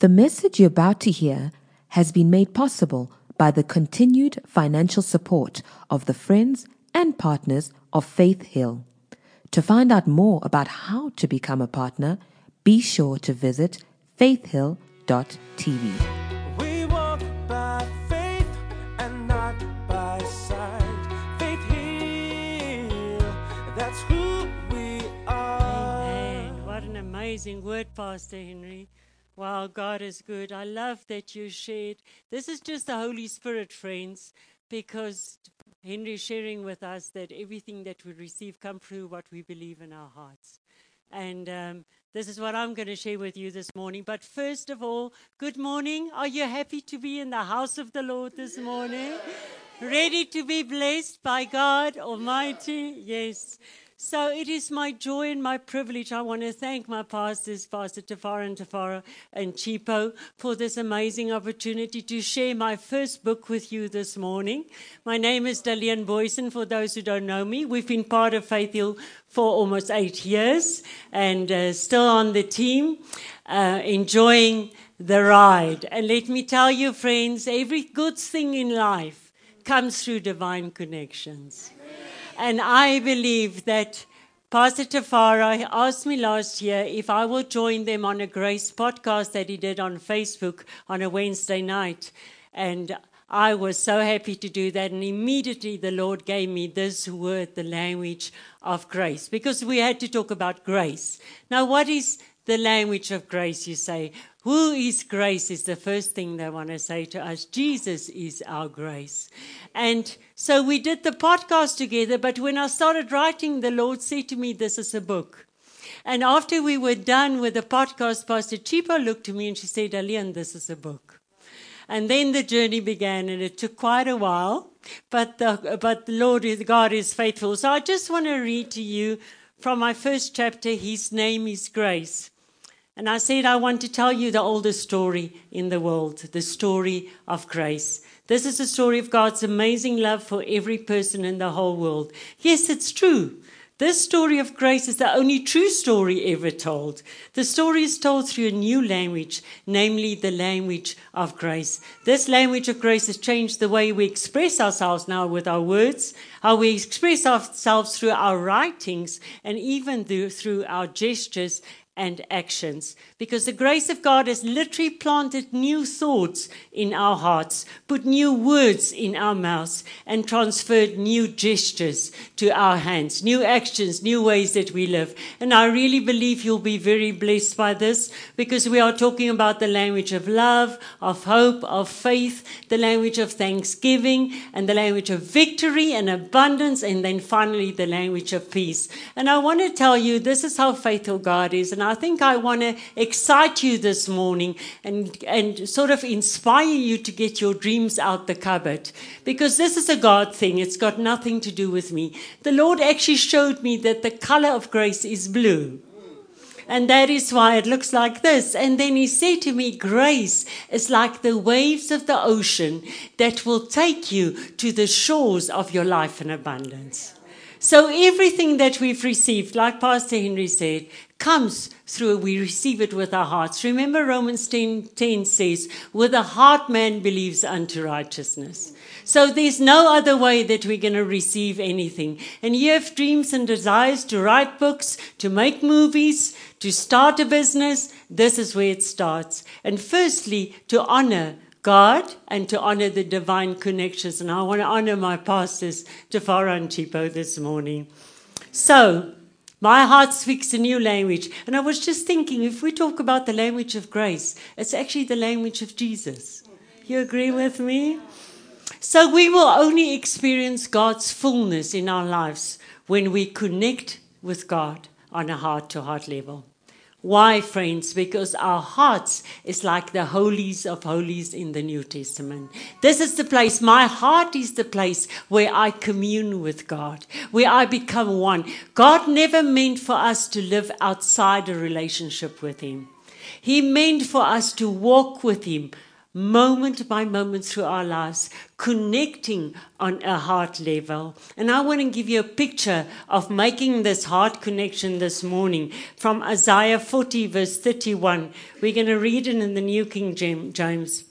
The message you're about to hear has been made possible by the continued financial support of the friends and partners of Faith Hill. To find out more about how to become a partner, be sure to visit faithhill.tv. We walk by faith and not by sight. Faith Hill, that's who we are. Amen. What an amazing word, Pastor Henry. Wow, God is good. I love that you shared. This is just the Holy Spirit, friends, because Henry sharing with us that everything that we receive come through what we believe in our hearts. And um, this is what I'm going to share with you this morning. But first of all, good morning. Are you happy to be in the house of the Lord this morning? Ready to be blessed by God Almighty? Yes. So it is my joy and my privilege. I want to thank my pastors, Pastor Tafara and Tafara and Chipo, for this amazing opportunity to share my first book with you this morning. My name is Dalian Boyson, for those who don't know me. We've been part of Faith Hill for almost eight years and uh, still on the team, uh, enjoying the ride. And let me tell you, friends, every good thing in life comes through divine connections. And I believe that Pastor Tafara asked me last year if I will join them on a Grace podcast that he did on Facebook on a Wednesday night. And I was so happy to do that. And immediately the Lord gave me this word, the language of grace, because we had to talk about grace. Now, what is the language of grace, you say? Who is grace is the first thing they want to say to us. Jesus is our grace. And so we did the podcast together, but when I started writing, the Lord said to me, This is a book. And after we were done with the podcast, Pastor Chipo looked to me and she said, Alian, this is a book. And then the journey began, and it took quite a while, but the, but the Lord is, God is faithful. So I just want to read to you from my first chapter, His Name is Grace. And I said, I want to tell you the oldest story in the world, the story of grace. This is the story of God's amazing love for every person in the whole world. Yes, it's true. This story of grace is the only true story ever told. The story is told through a new language, namely the language of grace. This language of grace has changed the way we express ourselves now with our words, how we express ourselves through our writings, and even through our gestures and actions. Because the grace of God has literally planted new thoughts in our hearts, put new words in our mouths, and transferred new gestures to our hands, new actions, new ways that we live. And I really believe you'll be very blessed by this because we are talking about the language of love, of hope, of faith, the language of thanksgiving, and the language of victory and abundance, and then finally the language of peace. And I want to tell you this is how faithful God is. And I think I want to excite you this morning and, and sort of inspire you to get your dreams out the cupboard. Because this is a God thing, it's got nothing to do with me. The Lord actually showed me that the color of grace is blue. And that is why it looks like this. And then he said to me, Grace is like the waves of the ocean that will take you to the shores of your life in abundance. So everything that we've received, like Pastor Henry said, comes through we receive it with our hearts. Remember Romans 10, 10 says, with the heart man believes unto righteousness. So there's no other way that we're going to receive anything. And you have dreams and desires to write books, to make movies, to start a business. This is where it starts. And firstly, to honor God and to honor the divine connections. And I want to honor my pastors, Tafara and Chipo, this morning. So, my heart speaks a new language. And I was just thinking, if we talk about the language of grace, it's actually the language of Jesus. You agree with me? So we will only experience God's fullness in our lives when we connect with God on a heart to heart level. Why, friends? Because our hearts is like the holies of holies in the New Testament. This is the place, my heart is the place where I commune with God, where I become one. God never meant for us to live outside a relationship with Him. He meant for us to walk with Him moment by moment through our lives, connecting on a heart level. And I want to give you a picture of making this heart connection this morning from Isaiah 40, verse 31. We're going to read it in the New King James.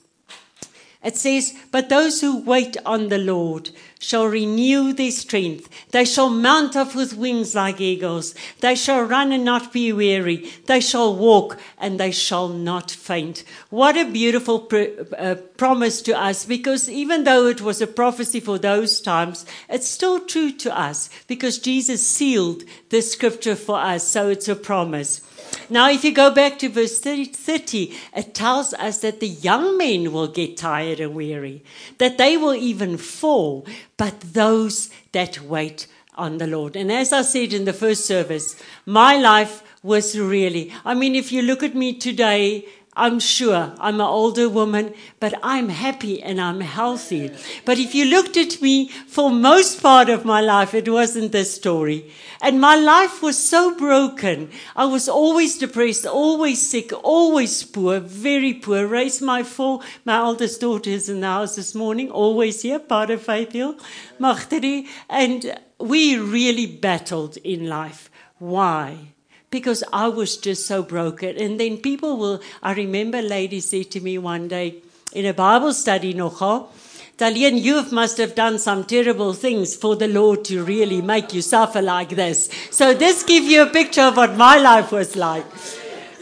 It says, But those who wait on the Lord shall renew their strength. They shall mount up with wings like eagles. They shall run and not be weary. They shall walk and they shall not faint. What a beautiful pr- uh, promise to us because even though it was a prophecy for those times, it's still true to us because Jesus sealed the scripture for us. So it's a promise. Now, if you go back to verse 30, it tells us that the young men will get tired and weary, that they will even fall, but those that wait on the Lord. And as I said in the first service, my life was really, I mean, if you look at me today, I'm sure I'm an older woman, but I'm happy and I'm healthy. But if you looked at me for most part of my life, it wasn't this story. And my life was so broken. I was always depressed, always sick, always poor, very poor. Raised my four, my oldest daughter is in the house this morning, always here, part of Faith Hill. And we really battled in life. Why? Because I was just so broken. And then people will, I remember a lady said to me one day in a Bible study, nogal, Dalian, you must have done some terrible things for the Lord to really make you suffer like this. So this gives you a picture of what my life was like.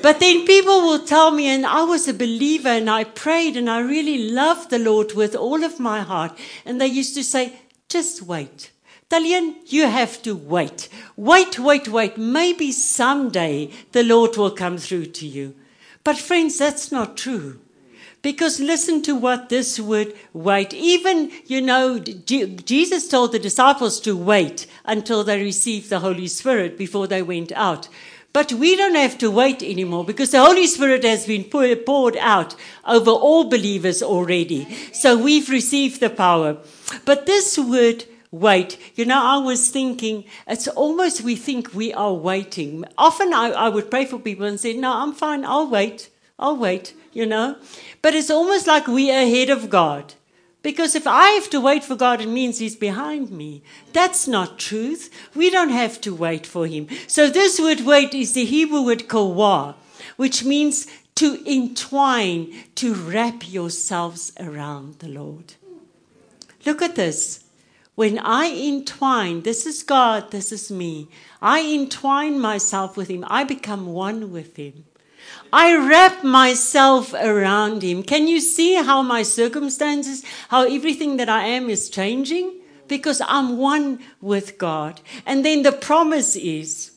But then people will tell me, and I was a believer and I prayed and I really loved the Lord with all of my heart. And they used to say, just wait. Dalian, you have to wait. Wait, wait, wait. Maybe someday the Lord will come through to you. But friends, that's not true. Because listen to what this word wait. Even, you know, Jesus told the disciples to wait until they received the Holy Spirit before they went out. But we don't have to wait anymore because the Holy Spirit has been poured out over all believers already. So we've received the power. But this word wait. You know, I was thinking, it's almost we think we are waiting. Often I, I would pray for people and say, No, I'm fine, I'll wait. I'll wait, you know. But it's almost like we are ahead of God. Because if I have to wait for God, it means He's behind me. That's not truth. We don't have to wait for Him. So this word wait is the Hebrew word kawa, which means to entwine, to wrap yourselves around the Lord. Look at this. When I entwine, this is God, this is me, I entwine myself with Him, I become one with Him. I wrap myself around Him. Can you see how my circumstances, how everything that I am is changing? Because I'm one with God. And then the promise is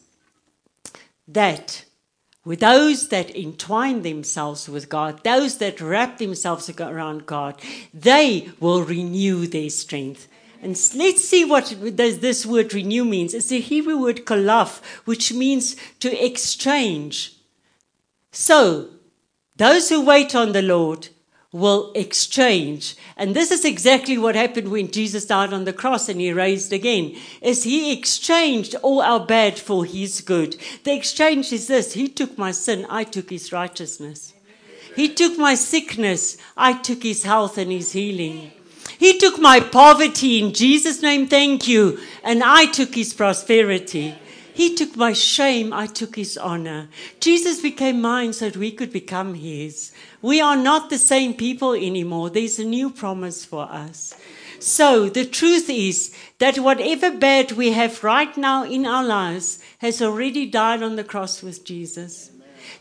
that with those that entwine themselves with God, those that wrap themselves around God, they will renew their strength. And let's see what does this word renew means. It's the Hebrew word kalaf, which means to exchange. So, those who wait on the Lord will exchange. And this is exactly what happened when Jesus died on the cross and he raised again. Is he exchanged all our bad for his good. The exchange is this. He took my sin, I took his righteousness. He took my sickness, I took his health and his healing. He took my poverty in Jesus' name, thank you. And I took his prosperity. He took my shame, I took his honor. Jesus became mine so that we could become his. We are not the same people anymore. There's a new promise for us. So the truth is that whatever bad we have right now in our lives has already died on the cross with Jesus.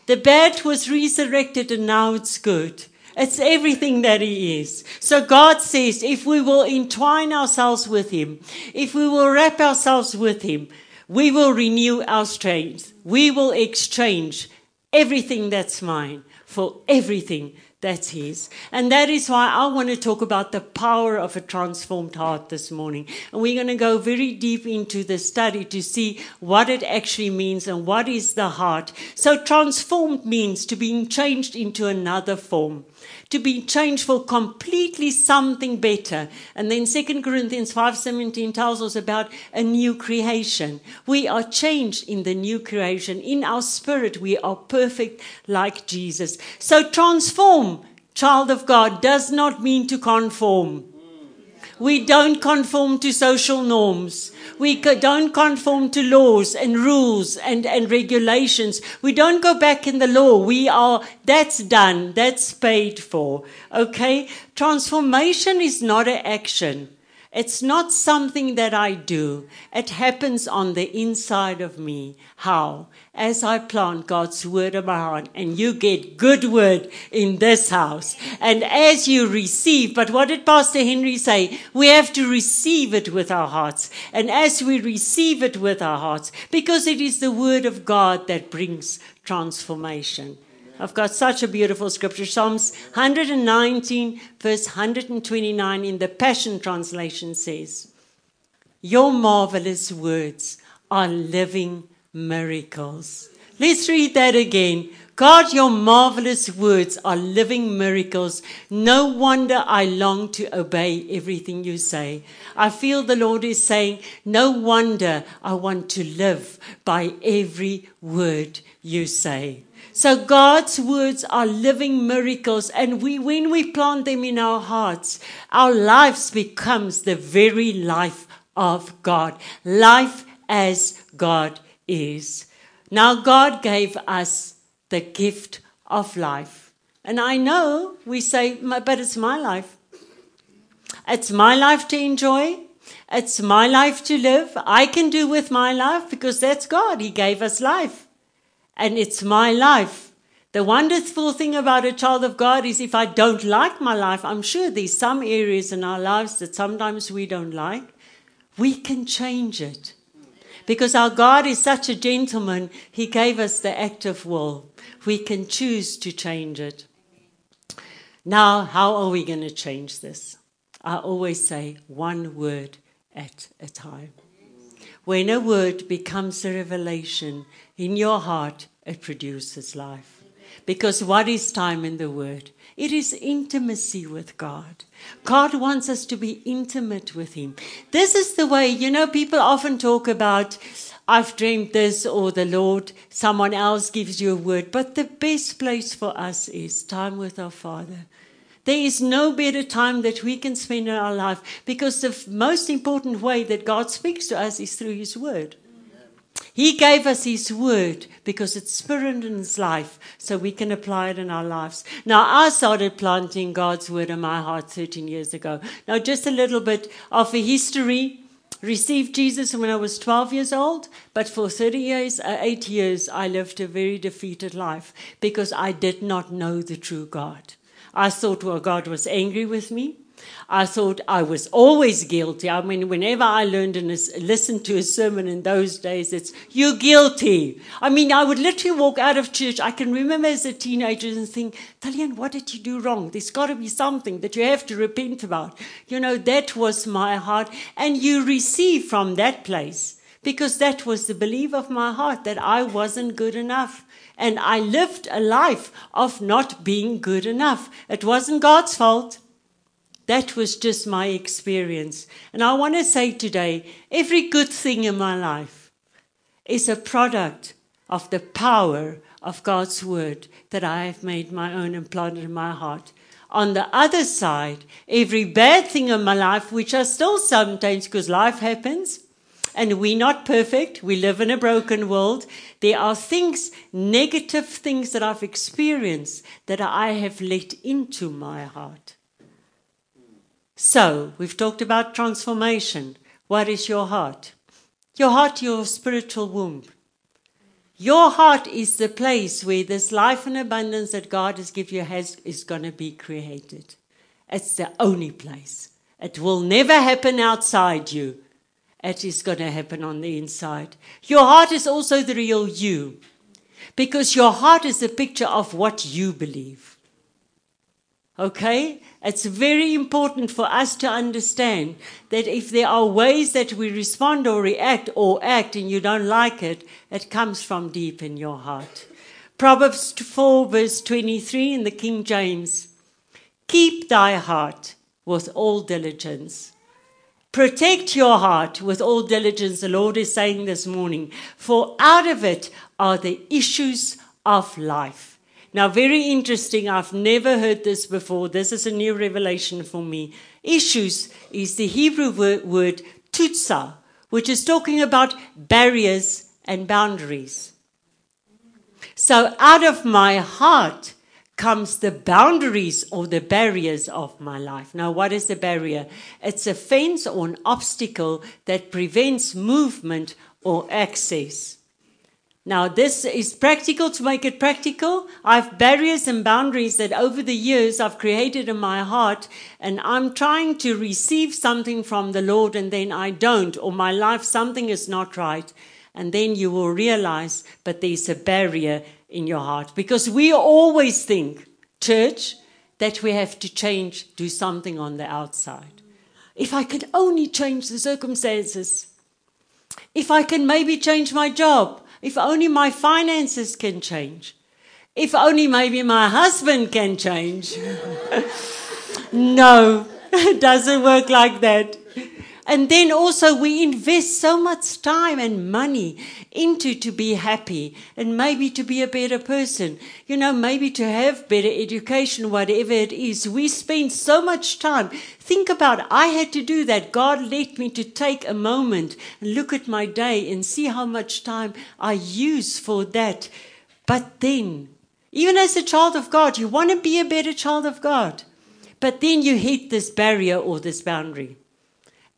The bad was resurrected and now it's good. It's everything that He is. So God says, if we will entwine ourselves with Him, if we will wrap ourselves with Him, we will renew our strength. We will exchange everything that's mine for everything that's His. And that is why I want to talk about the power of a transformed heart this morning. And we're going to go very deep into the study to see what it actually means and what is the heart. So transformed means to be changed into another form to be changed for completely something better. And then 2 Corinthians 5:17 tells us about a new creation. We are changed in the new creation. In our spirit, we are perfect like Jesus. So transform child of God, does not mean to conform. We don't conform to social norms. We don't conform to laws and rules and, and regulations. We don't go back in the law. We are, that's done. That's paid for. Okay? Transformation is not an action. It's not something that I do. It happens on the inside of me. How? As I plant God's word in my heart and you get good word in this house. And as you receive, but what did Pastor Henry say? We have to receive it with our hearts. And as we receive it with our hearts, because it is the word of God that brings transformation. I've got such a beautiful scripture. Psalms 119, verse 129 in the Passion Translation says, Your marvelous words are living miracles. Let's read that again. God, your marvelous words are living miracles. No wonder I long to obey everything you say. I feel the Lord is saying, No wonder I want to live by every word you say. So God's words are living miracles and we, when we plant them in our hearts, our lives becomes the very life of God. Life as God is. Now God gave us the gift of life. And I know we say, but it's my life. It's my life to enjoy. It's my life to live. I can do with my life because that's God. He gave us life and it's my life. The wonderful thing about a child of God is if I don't like my life, I'm sure there's some areas in our lives that sometimes we don't like, we can change it. Because our God is such a gentleman, He gave us the active will. We can choose to change it. Now, how are we going to change this? I always say one word at a time. When a word becomes a revelation in your heart, it produces life. Because what is time in the word? It is intimacy with God. God wants us to be intimate with Him. This is the way, you know, people often talk about, I've dreamed this, or the Lord, someone else gives you a word. But the best place for us is time with our Father. There is no better time that we can spend in our life because the most important way that God speaks to us is through His Word. He gave us His Word because it's spirit and it's life, so we can apply it in our lives. Now, I started planting God's Word in my heart 13 years ago. Now, just a little bit of a history. Received Jesus when I was 12 years old, but for 30 years, uh, 8 years, I lived a very defeated life because I did not know the true God. I thought, well, God was angry with me. I thought I was always guilty. I mean, whenever I learned and listened to a sermon in those days, it's, you're guilty. I mean, I would literally walk out of church. I can remember as a teenager and think, Dalian, what did you do wrong? There's got to be something that you have to repent about. You know, that was my heart. And you receive from that place because that was the belief of my heart that I wasn't good enough. And I lived a life of not being good enough. It wasn't God's fault. That was just my experience. And I want to say today every good thing in my life is a product of the power of God's word that I have made my own and planted in my heart. On the other side, every bad thing in my life, which I still sometimes, because life happens, and we're not perfect. We live in a broken world. There are things, negative things that I've experienced that I have let into my heart. So, we've talked about transformation. What is your heart? Your heart, your spiritual womb. Your heart is the place where this life and abundance that God has given you has, is going to be created. It's the only place. It will never happen outside you. It is going to happen on the inside. Your heart is also the real you because your heart is a picture of what you believe. Okay? It's very important for us to understand that if there are ways that we respond or react or act and you don't like it, it comes from deep in your heart. Proverbs 4, verse 23 in the King James Keep thy heart with all diligence. Protect your heart with all diligence, the Lord is saying this morning, for out of it are the issues of life. Now, very interesting. I've never heard this before. This is a new revelation for me. Issues is the Hebrew word, tutsa, which is talking about barriers and boundaries. So, out of my heart comes the boundaries or the barriers of my life. Now, what is a barrier? It's a fence or an obstacle that prevents movement or access. Now, this is practical to make it practical. I have barriers and boundaries that over the years I've created in my heart, and I'm trying to receive something from the Lord, and then I don't, or my life, something is not right. And then you will realize, but there's a barrier in your heart. Because we always think, church, that we have to change, do something on the outside. If I could only change the circumstances, if I can maybe change my job, if only my finances can change, if only maybe my husband can change. no, it doesn't work like that. And then also we invest so much time and money into to be happy and maybe to be a better person. You know, maybe to have better education, whatever it is. We spend so much time. Think about. I had to do that. God let me to take a moment and look at my day and see how much time I use for that. But then, even as a child of God, you want to be a better child of God. But then you hit this barrier or this boundary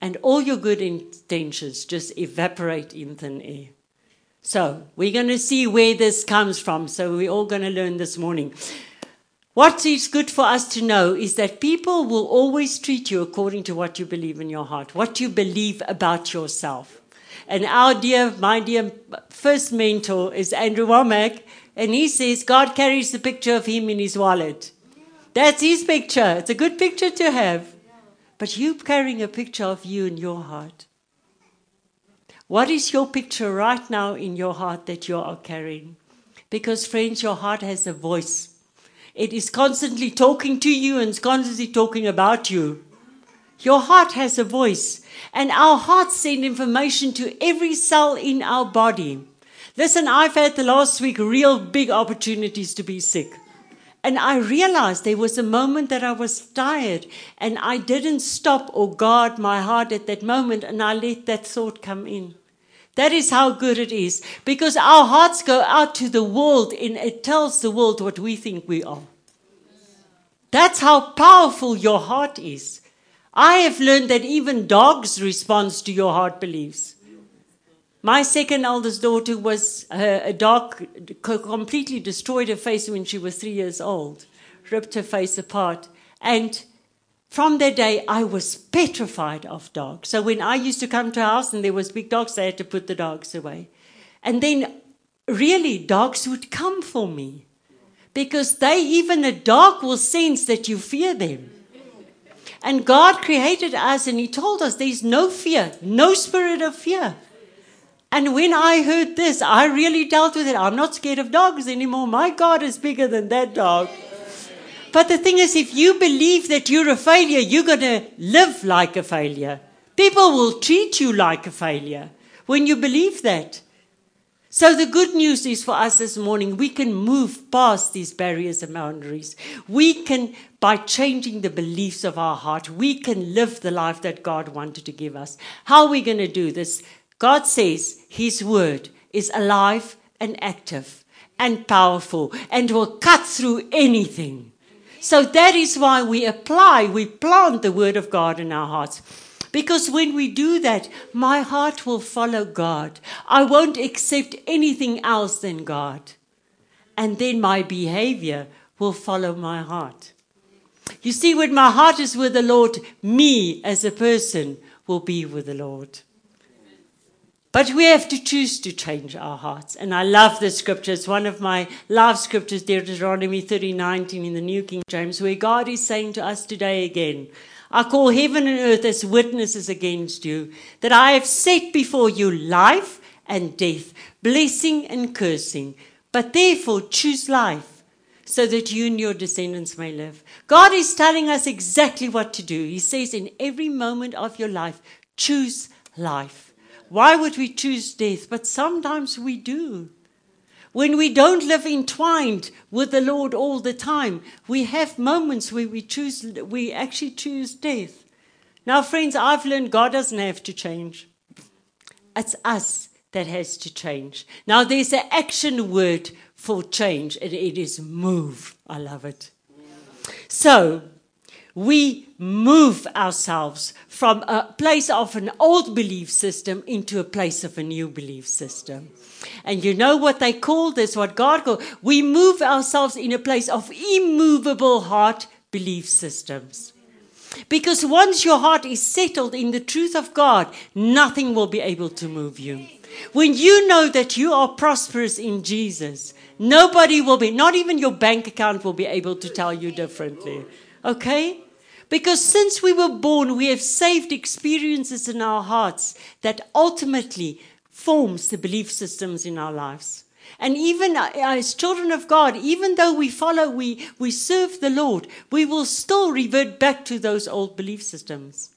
and all your good intentions just evaporate in thin air. So, we're going to see where this comes from. So, we're all going to learn this morning. What is good for us to know is that people will always treat you according to what you believe in your heart, what you believe about yourself. And our dear, my dear first mentor is Andrew Wommack, and he says God carries the picture of him in his wallet. That's his picture. It's a good picture to have. But you carrying a picture of you in your heart. What is your picture right now in your heart that you are carrying? Because, friends, your heart has a voice. It is constantly talking to you and constantly talking about you. Your heart has a voice, and our hearts send information to every cell in our body. Listen, I've had the last week real big opportunities to be sick. And I realized there was a moment that I was tired and I didn't stop or guard my heart at that moment and I let that thought come in. That is how good it is because our hearts go out to the world and it tells the world what we think we are. That's how powerful your heart is. I have learned that even dogs respond to your heart beliefs. My second eldest daughter was a dog completely destroyed her face when she was three years old, ripped her face apart. And from that day, I was petrified of dogs. So when I used to come to a house and there was big dogs, I had to put the dogs away. And then, really, dogs would come for me because they, even a dog, will sense that you fear them. And God created us, and He told us there's no fear, no spirit of fear. And when I heard this, I really dealt with it. I'm not scared of dogs anymore. My God is bigger than that dog. But the thing is, if you believe that you're a failure, you're going to live like a failure. People will treat you like a failure when you believe that. So the good news is for us this morning, we can move past these barriers and boundaries. We can, by changing the beliefs of our heart, we can live the life that God wanted to give us. How are we going to do this? God says His word is alive and active and powerful and will cut through anything. So that is why we apply, we plant the word of God in our hearts. Because when we do that, my heart will follow God. I won't accept anything else than God. And then my behavior will follow my heart. You see, when my heart is with the Lord, me as a person will be with the Lord. But we have to choose to change our hearts. And I love this scripture. It's one of my love scriptures, Deuteronomy 30, 19 in the New King James, where God is saying to us today again, I call heaven and earth as witnesses against you, that I have set before you life and death, blessing and cursing. But therefore choose life so that you and your descendants may live. God is telling us exactly what to do. He says in every moment of your life, choose life. Why would we choose death? But sometimes we do. when we don't live entwined with the Lord all the time, we have moments where we choose, we actually choose death. Now, friends, I've learned God doesn't have to change. It's us that has to change. Now, there's an action word for change, and it is move. I love it. So, we move ourselves from a place of an old belief system into a place of a new belief system. And you know what they call this, what God called? We move ourselves in a place of immovable heart belief systems. Because once your heart is settled in the truth of God, nothing will be able to move you. When you know that you are prosperous in Jesus, nobody will be, not even your bank account will be able to tell you differently. Okay? Because since we were born, we have saved experiences in our hearts that ultimately forms the belief systems in our lives. And even uh, as children of God, even though we follow, we, we serve the Lord, we will still revert back to those old belief systems.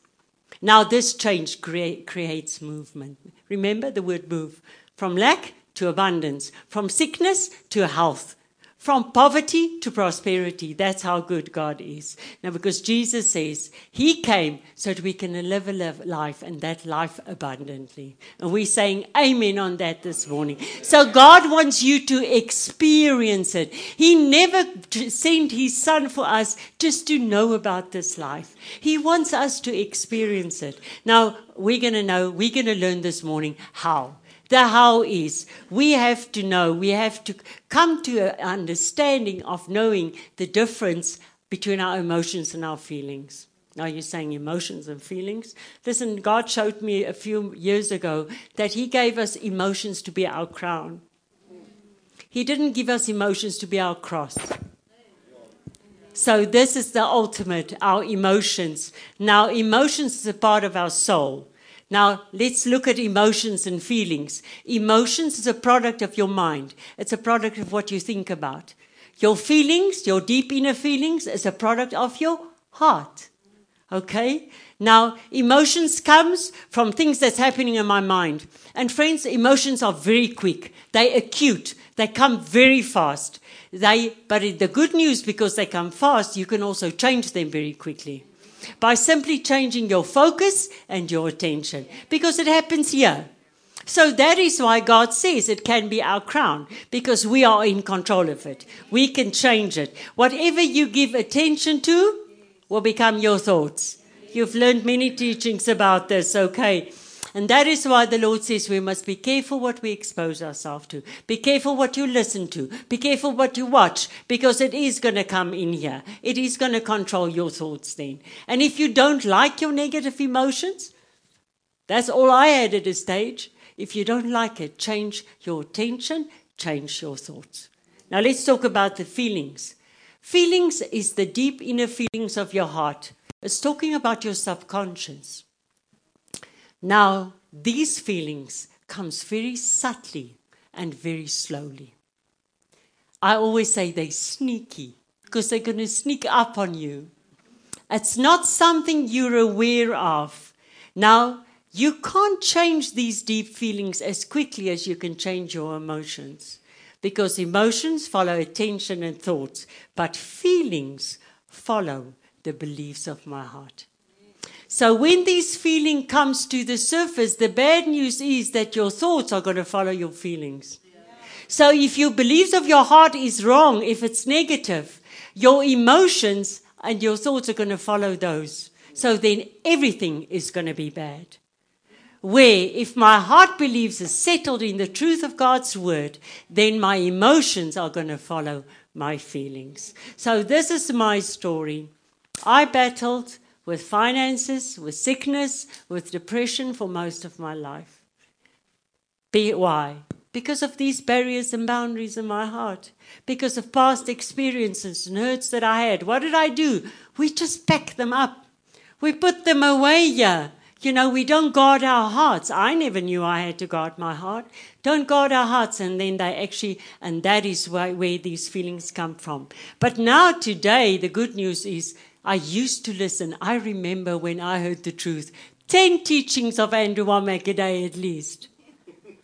Now, this change create, creates movement. Remember the word move from lack to abundance, from sickness to health, from poverty to prosperity. That's how good God is. Now, because Jesus says He came so that we can live a life and that life abundantly. And we're saying amen on that this morning. So, God wants you to experience it. He never sent His Son for us just to know about this life, He wants us to experience it. Now, we're going to know, we're going to learn this morning how. The how is we have to know, we have to come to an understanding of knowing the difference between our emotions and our feelings. Now you're saying emotions and feelings. Listen, God showed me a few years ago that He gave us emotions to be our crown. He didn't give us emotions to be our cross. So this is the ultimate, our emotions. Now, emotions is a part of our soul. Now, let's look at emotions and feelings. Emotions is a product of your mind, it's a product of what you think about. Your feelings, your deep inner feelings, is a product of your heart. Okay? Now, emotions comes from things that's happening in my mind. And friends, emotions are very quick. They acute. They come very fast. They, but the good news, because they come fast, you can also change them very quickly by simply changing your focus and your attention because it happens here. So that is why God says it can be our crown because we are in control of it. We can change it. Whatever you give attention to will become your thoughts. You've learned many teachings about this, okay? And that is why the Lord says we must be careful what we expose ourselves to. Be careful what you listen to. Be careful what you watch because it is going to come in here. It is going to control your thoughts then. And if you don't like your negative emotions, that's all I had at a stage. If you don't like it, change your attention, change your thoughts. Now let's talk about the feelings. Feelings is the deep inner feelings of your heart. It's talking about your subconscious. Now, these feelings comes very subtly and very slowly. I always say they're sneaky because they're going to sneak up on you. It's not something you're aware of. Now, you can't change these deep feelings as quickly as you can change your emotions because emotions follow attention and thoughts, but feelings follow the beliefs of my heart. So when this feeling comes to the surface, the bad news is that your thoughts are going to follow your feelings. So if your beliefs of your heart is wrong, if it's negative, your emotions and your thoughts are going to follow those. So then everything is going to be bad. Where if my heart believes is settled in the truth of God's word, then my emotions are going to follow my feelings. So this is my story. I battled with finances, with sickness, with depression for most of my life. Be, why? Because of these barriers and boundaries in my heart. Because of past experiences and hurts that I had. What did I do? We just pack them up. We put them away here. You know, we don't guard our hearts. I never knew I had to guard my heart. Don't guard our hearts, and then they actually, and that is why, where these feelings come from. But now, today, the good news is I used to listen. I remember when I heard the truth 10 teachings of Andrew Wommack a day at least,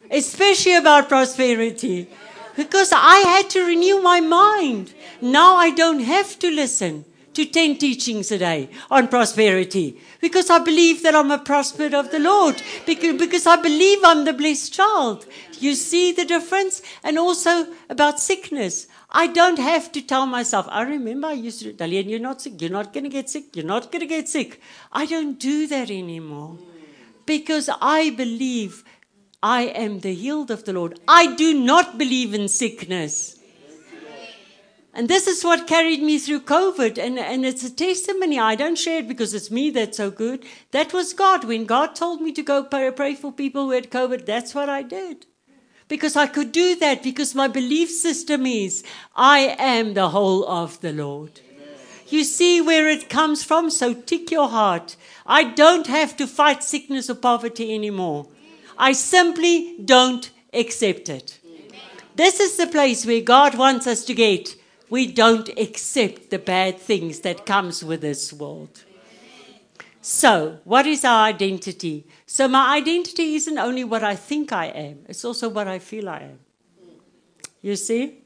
especially about prosperity. Because I had to renew my mind. Now I don't have to listen to 10 teachings a day on prosperity because I believe that I'm a prospered of the Lord because, I believe I'm the blessed child. You see the difference? And also about sickness. I don't have to tell myself. I remember I used to, Dalian, you're not sick. You're not going to get sick. You're not going to get sick. I don't do that anymore because I believe I am the healed of the Lord. I do not believe in sickness. And this is what carried me through COVID. And, and it's a testimony. I don't share it because it's me that's so good. That was God. When God told me to go pray, for people who had COVID, that's what I did. Because I could do that because my belief system is I am the whole of the Lord. You see where it comes from? So tick your heart. I don't have to fight sickness or poverty anymore. I simply don't accept it. This is the place where God wants us to get. We don't accept the bad things that comes with this world. So, what is our identity? So, my identity isn't only what I think I am, it's also what I feel I am. You see?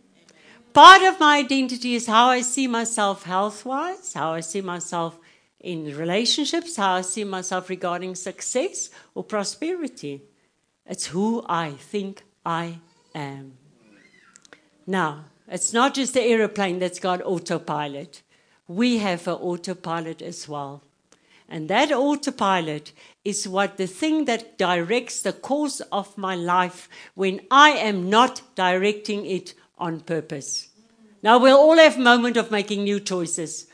Part of my identity is how I see myself health wise, how I see myself in relationships, how I see myself regarding success or prosperity. It's who I think I am. Now, it's not just the aeroplane that's got autopilot. We have an autopilot as well. And that autopilot is what the thing that directs the course of my life when I am not directing it on purpose. Now we'll all have moment of making new choices.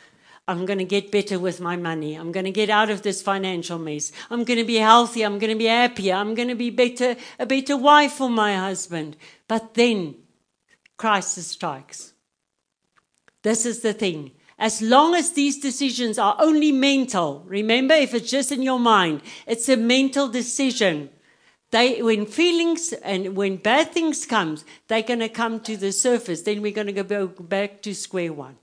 I'm going to get better with my money. I'm going to get out of this financial mess. I'm going to be healthy. I'm going to be happier. I'm going to be better, a better wife for my husband. But then crisis strikes. This is the thing. As long as these decisions are only mental, remember, if it's just in your mind, it's a mental decision. They, when feelings and when bad things comes, they're going to come to the surface. Then we're going to go back to square one.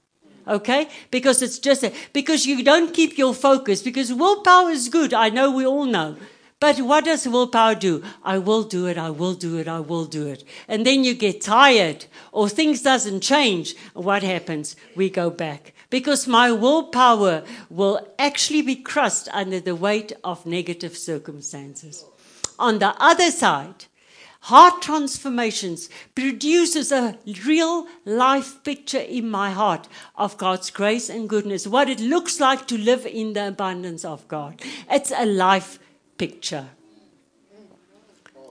Okay? Because it's just a, because you don't keep your focus. Because willpower is good. I know we all know. But what does willpower do? I will do it, I will do it, I will do it. And then you get tired or things doesn't change. What happens? We go back. Because my willpower will actually be crushed under the weight of negative circumstances. On the other side, heart transformations produces a real life picture in my heart of God's grace and goodness, what it looks like to live in the abundance of God. It's a life picture.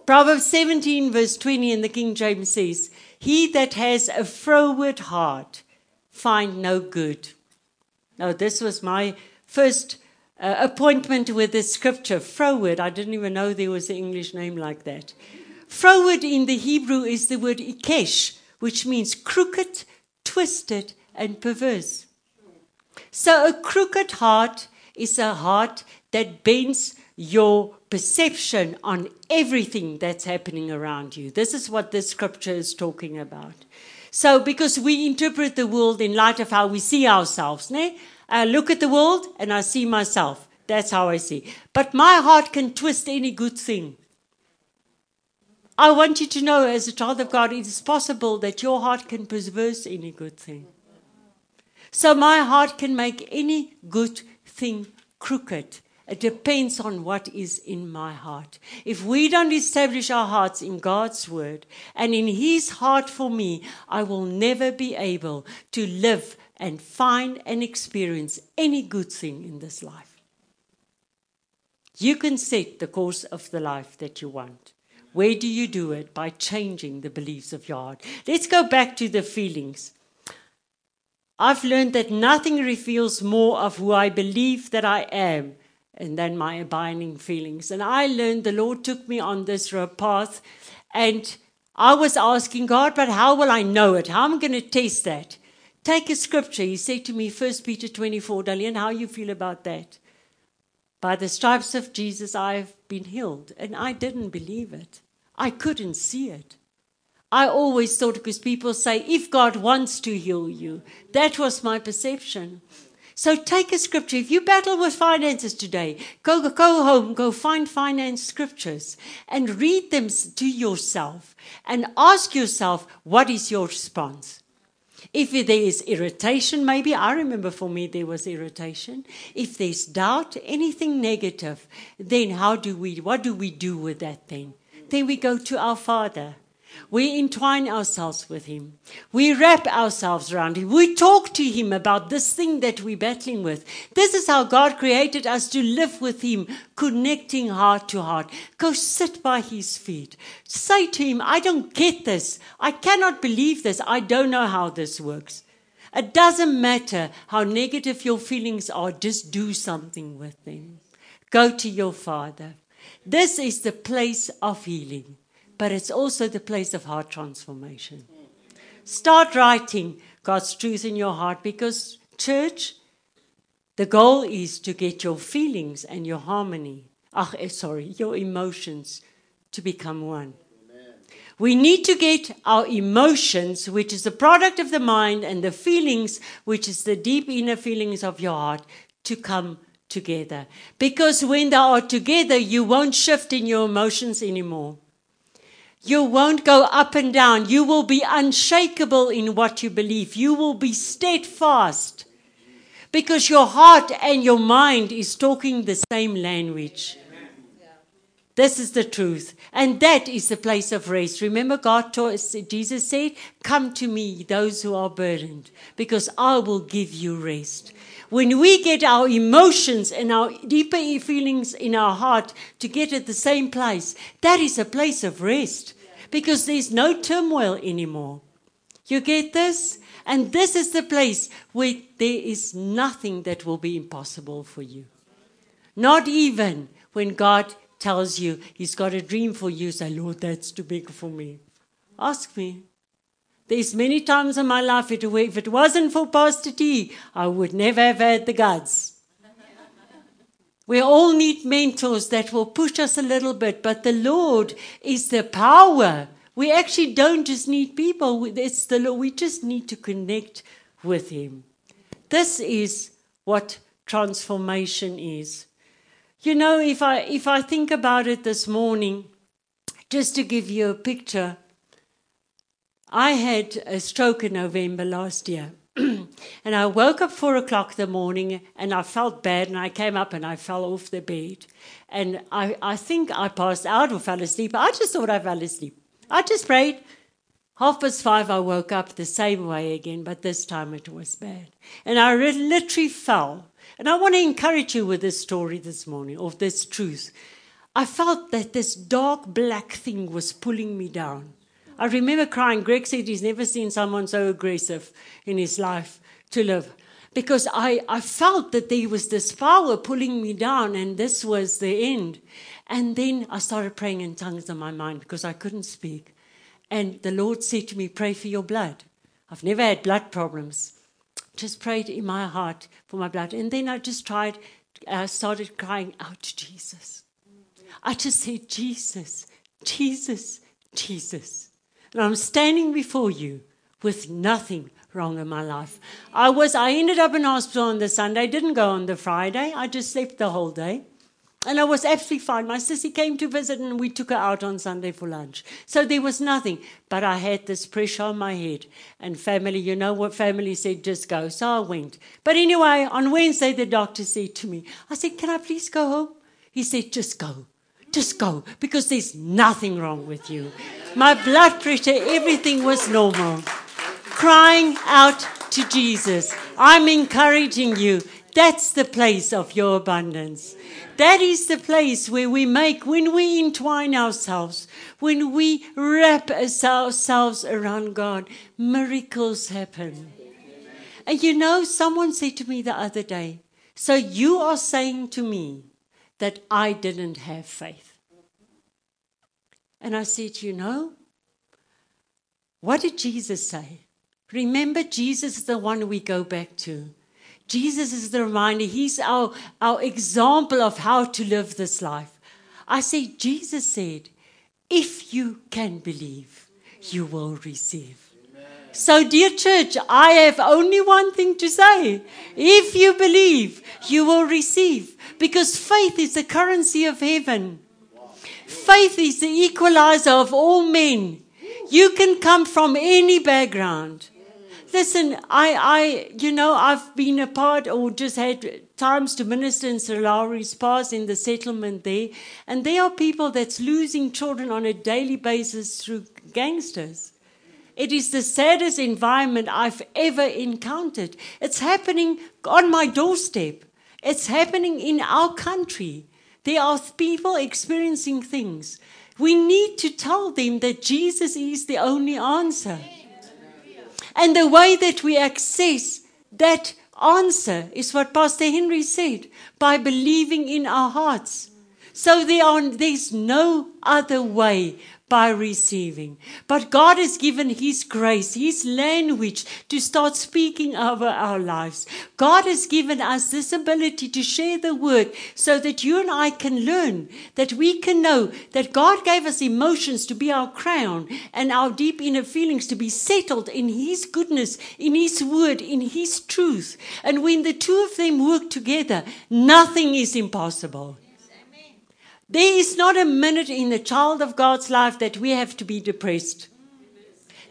Proverbs 17, verse 20 in the King James says, He that has a froward heart find no good. Now, this was my first uh, appointment with this scripture, froward. I didn't even know there was an English name like that. Froward in the Hebrew is the word ikesh, which means crooked, twisted, and perverse. So a crooked heart is a heart that bends your perception on everything that's happening around you. This is what this scripture is talking about. So, because we interpret the world in light of how we see ourselves, ne? I look at the world and I see myself. That's how I see. But my heart can twist any good thing. I want you to know, as a child of God, it is possible that your heart can perverse any good thing. So my heart can make any good thing crooked. It depends on what is in my heart. If we don't establish our hearts in God's word and in His heart for me, I will never be able to live and find and experience any good thing in this life. You can set the course of the life that you want. Where do you do it? By changing the beliefs of your heart. Let's go back to the feelings. I've learned that nothing reveals more of who I believe that I am and then my abiding feelings. And I learned the Lord took me on this path, and I was asking God, but how will I know it? How am I going to test that? Take a scripture. He said to me, 1 Peter 24, Dalian, how you feel about that? By the stripes of Jesus, I've been healed. And I didn't believe it. I couldn't see it. I always thought, because people say, if God wants to heal you, that was my perception. So take a scripture. If you battle with finances today, go, go home, go find finance scriptures and read them to yourself and ask yourself, what is your response? If there is irritation, maybe I remember for me there was irritation. If there's doubt, anything negative, then how do we, what do we do with that then? Then we go to our Father. We entwine ourselves with Him. We wrap ourselves around Him. We talk to Him about this thing that we're battling with. This is how God created us to live with Him, connecting heart to heart. Go sit by His feet. Say to Him, I don't get this. I cannot believe this. I don't know how this works. It doesn't matter how negative your feelings are, just do something with them. Go to your Father. This is the place of healing, but it's also the place of heart transformation. Start writing God's truth in your heart because, church, the goal is to get your feelings and your harmony, ach, eh, sorry, your emotions to become one. We need to get our emotions, which is the product of the mind, and the feelings, which is the deep inner feelings of your heart, to come together. Because when they are together, you won't shift in your emotions anymore. You won't go up and down. You will be unshakable in what you believe. You will be steadfast because your heart and your mind is talking the same language. This is the truth. And that is the place of rest. Remember, God taught, Jesus said, Come to me, those who are burdened, because I will give you rest. When we get our emotions and our deeper feelings in our heart to get at the same place, that is a place of rest because there's no turmoil anymore. You get this? And this is the place where there is nothing that will be impossible for you. Not even when God tells you he's got a dream for you, say, Lord, that's too big for me. Ask me. There's many times in my life, if it wasn't for Pastor T, I would never have had the guts. We all need mentors that will push us a little bit, but the Lord is the power. We actually don't just need people, it's the Lord. We just need to connect with Him. This is what transformation is. You know, if I, if I think about it this morning, just to give you a picture, I had a stroke in November last year. and I woke up four o'clock the morning and I felt bad and I came up and I fell off the bed. And I, I think I passed out or fell asleep. I just thought I fell asleep. I just prayed. Half past five, I woke up the same way again, but this time it was bad. And I literally fell. And I want to encourage you with this story this morning, of this truth. I felt that this dark black thing was pulling me down. I remember crying. Greg said he's never seen someone so aggressive in his life to live. Because I, I felt that there was this power pulling me down, and this was the end. And then I started praying in tongues in my mind because I couldn't speak. And the Lord said to me, Pray for your blood. I've never had blood problems. Just prayed in my heart for my blood. And then I just tried, I started crying out to Jesus. I just said, Jesus, Jesus, Jesus. And I'm standing before you with nothing wrong in my life. I was I ended up in hospital on the Sunday, didn't go on the Friday. I just slept the whole day. And I was absolutely fine. My sissy came to visit and we took her out on Sunday for lunch. So there was nothing. But I had this pressure on my head. And family, you know what family said, just go. So I went. But anyway, on Wednesday, the doctor said to me, I said, Can I please go home? He said, Just go. Just go. Because there's nothing wrong with you. My blood pressure, everything was normal. Crying out to Jesus. I'm encouraging you. That's the place of your abundance. That is the place where we make, when we entwine ourselves, when we wrap ourselves around God, miracles happen. And you know, someone said to me the other day, So you are saying to me that I didn't have faith? And I said, You know, what did Jesus say? Remember, Jesus is the one we go back to. Jesus is the reminder. He's our, our example of how to live this life. I say, Jesus said, if you can believe, you will receive. So, dear church, I have only one thing to say. If you believe, you will receive. Because faith is the currency of heaven. Faith is the equalizer of all men. You can come from any background. Listen, I, I, you know, I've been a part or just had times to minister in Lowry's Pass in the settlement there, and there are people that's losing children on a daily basis through gangsters. It is the saddest environment I've ever encountered. It's happening on my doorstep. It's happening in our country. There are people experiencing things. We need to tell them that Jesus is the only answer. And the way that we access that answer is what Pastor Henry said by believing in our hearts. So there are, there's no other way by receiving. But God has given His grace, His language to start speaking over our lives. God has given us this ability to share the word so that you and I can learn, that we can know that God gave us emotions to be our crown and our deep inner feelings to be settled in His goodness, in His word, in His truth. And when the two of them work together, nothing is impossible. There is not a minute in the child of God's life that we have to be depressed,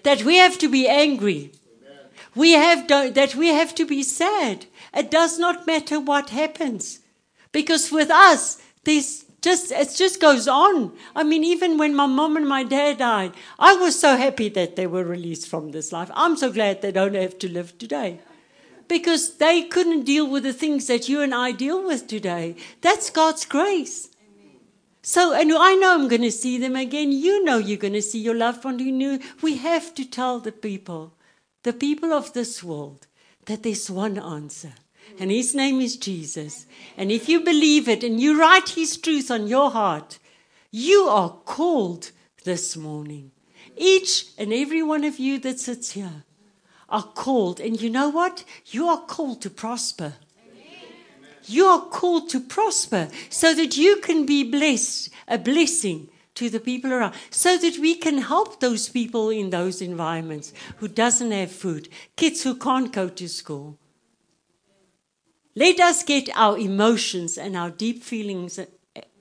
that we have to be angry, we have that we have to be sad. It does not matter what happens, because with us, there's just it just goes on. I mean, even when my mom and my dad died, I was so happy that they were released from this life. I'm so glad they don't have to live today. Because they couldn't deal with the things that you and I deal with today. That's God's grace. So, and I know I'm going to see them again. You know you're going to see your loved one. You knew. We have to tell the people, the people of this world, that there's one answer. And his name is Jesus. And if you believe it and you write his truth on your heart, you are called this morning. Each and every one of you that sits here are called. And you know what? You are called to prosper. You are called to prosper so that you can be blessed, a blessing to the people around, so that we can help those people in those environments who doesn't have food, kids who can't go to school. Let us get our emotions and our deep feelings uh,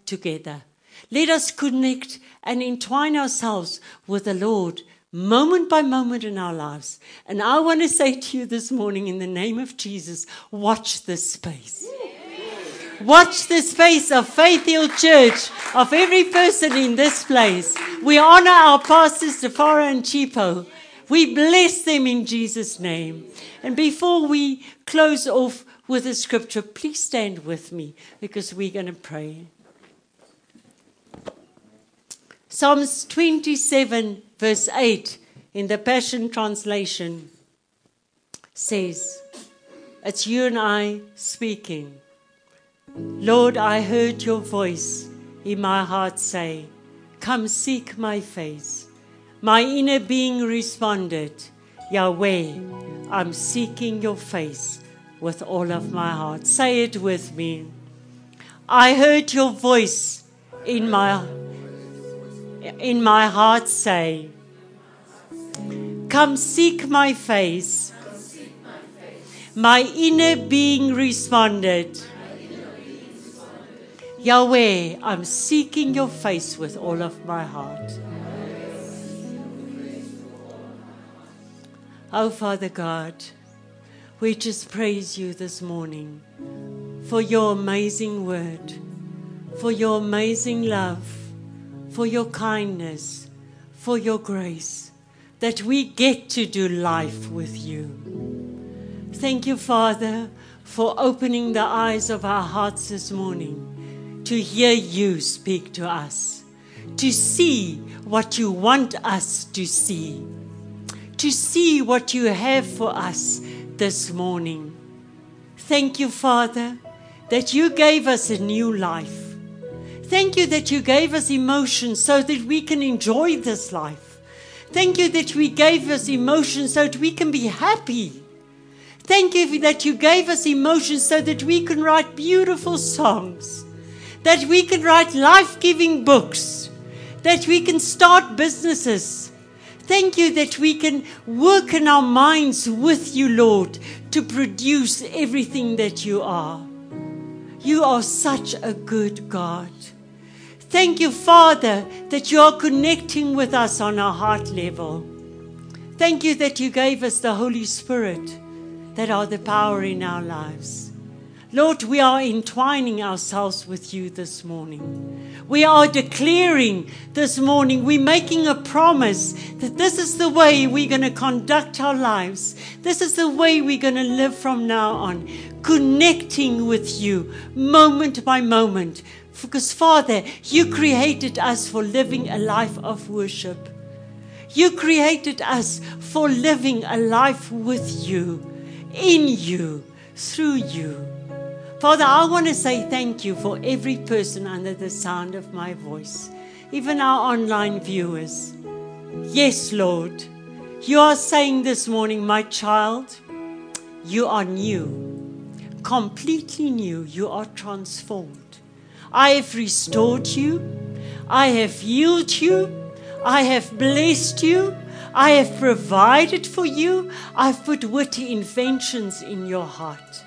together. Let us connect and entwine ourselves with the Lord moment by moment in our lives. And I want to say to you this morning, in the name of Jesus, watch this space. Watch the space of Faith Hill Church, of every person in this place. We honor our pastors, Tafara and Chipo. We bless them in Jesus' name. And before we close off with a scripture, please stand with me because we're going to pray. Psalms 27, verse 8, in the Passion Translation, says, It's you and I speaking. Lord, I heard your voice in my heart say, Come seek my face. My inner being responded, Yahweh, I'm seeking your face with all of my heart. Say it with me. I heard your voice in my in my heart say, Come seek my face. My inner being responded, Yahweh, I'm seeking your face with all of my heart. Oh, Father God, we just praise you this morning for your amazing word, for your amazing love, for your kindness, for your grace, that we get to do life with you. Thank you, Father, for opening the eyes of our hearts this morning to hear you speak to us, to see what you want us to see, to see what you have for us this morning. Thank you, Father, that you gave us a new life. Thank you that you gave us emotions so that we can enjoy this life. Thank you that we gave us emotions so that we can be happy. Thank you that you gave us emotions so that we can write beautiful songs that we can write life giving books, that we can start businesses. Thank you that we can work in our minds with you, Lord, to produce everything that you are. You are such a good God. Thank you, Father, that you are connecting with us on a heart level. Thank you that you gave us the Holy Spirit that are the power in our lives. Lord, we are entwining ourselves with you this morning. We are declaring this morning, we're making a promise that this is the way we're going to conduct our lives. This is the way we're going to live from now on, connecting with you moment by moment. Because, Father, you created us for living a life of worship. You created us for living a life with you, in you, through you. Father, I want to say thank you for every person under the sound of my voice, even our online viewers. Yes, Lord, you are saying this morning, my child, you are new, completely new. You are transformed. I have restored you. I have healed you. I have blessed you. I have provided for you. I've put witty inventions in your heart.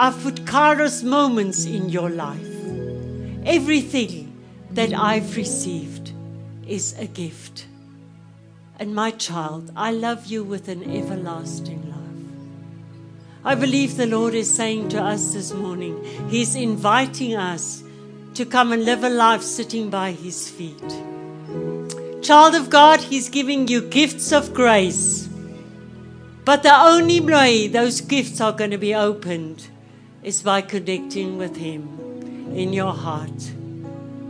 I've put kairos moments in your life. Everything that I've received is a gift. And my child, I love you with an everlasting love. I believe the Lord is saying to us this morning, He's inviting us to come and live a life sitting by His feet. Child of God, He's giving you gifts of grace. But the only way those gifts are going to be opened is by connecting with Him in your heart.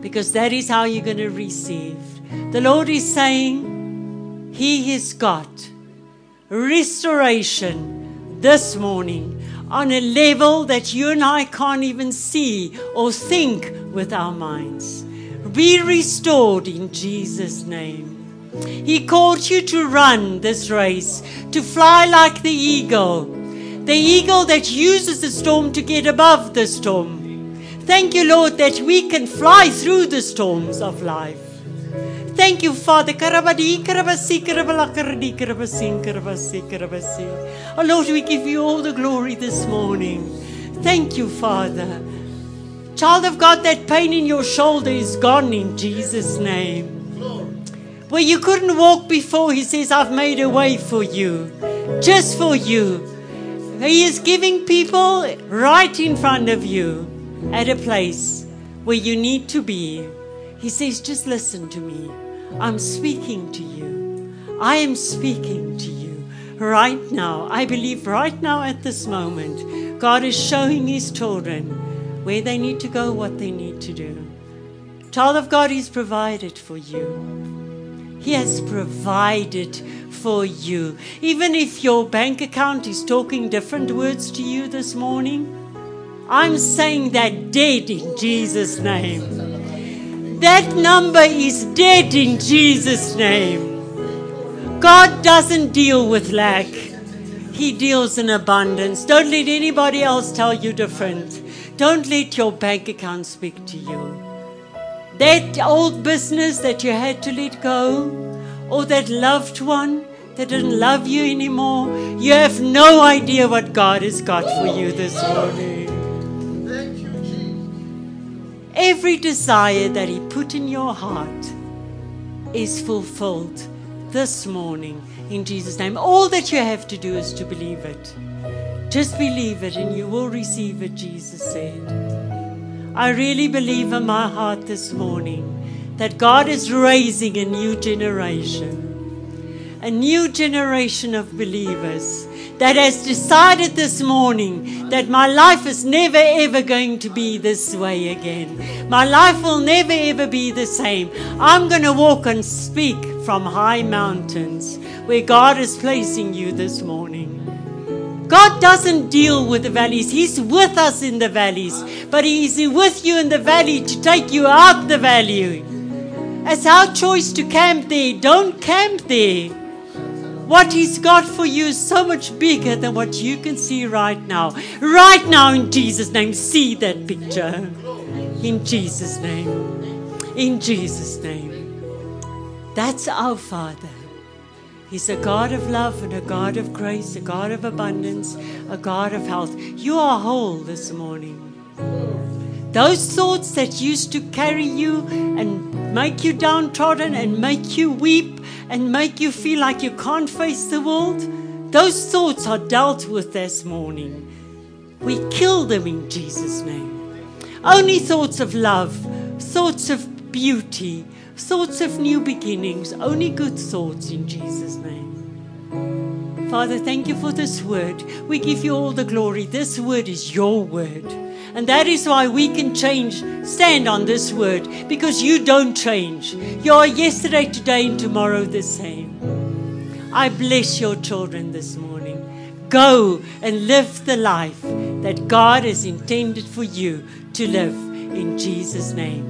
Because that is how you're going to receive. The Lord is saying, He has got restoration this morning on a level that you and I can't even see or think with our minds. Be restored in Jesus' name. He called you to run this race, to fly like the eagle, the eagle that uses the storm to get above the storm. Thank you, Lord, that we can fly through the storms of life. Thank you, Father. Oh, Lord, we give you all the glory this morning. Thank you, Father. Child of God, that pain in your shoulder is gone in Jesus' name. Where you couldn't walk before, He says, I've made a way for you, just for you. He is giving people right in front of you at a place where you need to be. He says, just listen to me. I'm speaking to you. I am speaking to you right now. I believe right now at this moment, God is showing His children where they need to go, what they need to do. Child of God, He's provided for you. He has provided for you. Even if your bank account is talking different words to you this morning, I'm saying that dead in Jesus' name. That number is dead in Jesus' name. God doesn't deal with lack, He deals in abundance. Don't let anybody else tell you different. Don't let your bank account speak to you. That old business that you had to let go, or that loved one that didn't love you anymore, you have no idea what God has got for you this morning. Every desire that He put in your heart is fulfilled this morning in Jesus' name. All that you have to do is to believe it. Just believe it and you will receive it, Jesus said. I really believe in my heart this morning that God is raising a new generation a new generation of believers that has decided this morning that my life is never ever going to be this way again. My life will never ever be the same. I'm going to walk and speak from high mountains where God is placing you this morning. God doesn't deal with the valleys. He's with us in the valleys, but He's with you in the valley to take you out the valley. It's our choice to camp there. Don't camp there. What He's got for you is so much bigger than what you can see right now. Right now, in Jesus' name, see that picture. In Jesus' name. In Jesus' name. That's our Father. He's a God of love and a God of grace, a God of abundance, a God of health. You are whole this morning. Those thoughts that used to carry you and make you downtrodden and make you weep and make you feel like you can't face the world, those thoughts are dealt with this morning. We kill them in Jesus' name. Only thoughts of love, thoughts of beauty, thoughts of new beginnings, only good thoughts in Jesus' name. Father, thank you for this word. We give you all the glory. This word is your word. And that is why we can change, stand on this word, because you don't change. You are yesterday, today, and tomorrow the same. I bless your children this morning. Go and live the life that God has intended for you to live in Jesus' name.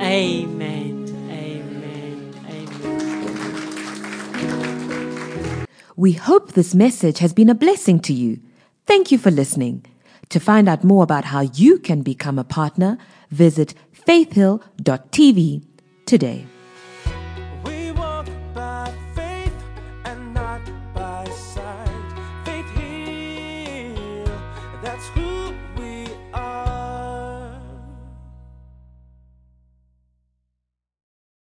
Amen. Amen. Amen. We hope this message has been a blessing to you. Thank you for listening. To find out more about how you can become a partner, visit faithhill.tv today.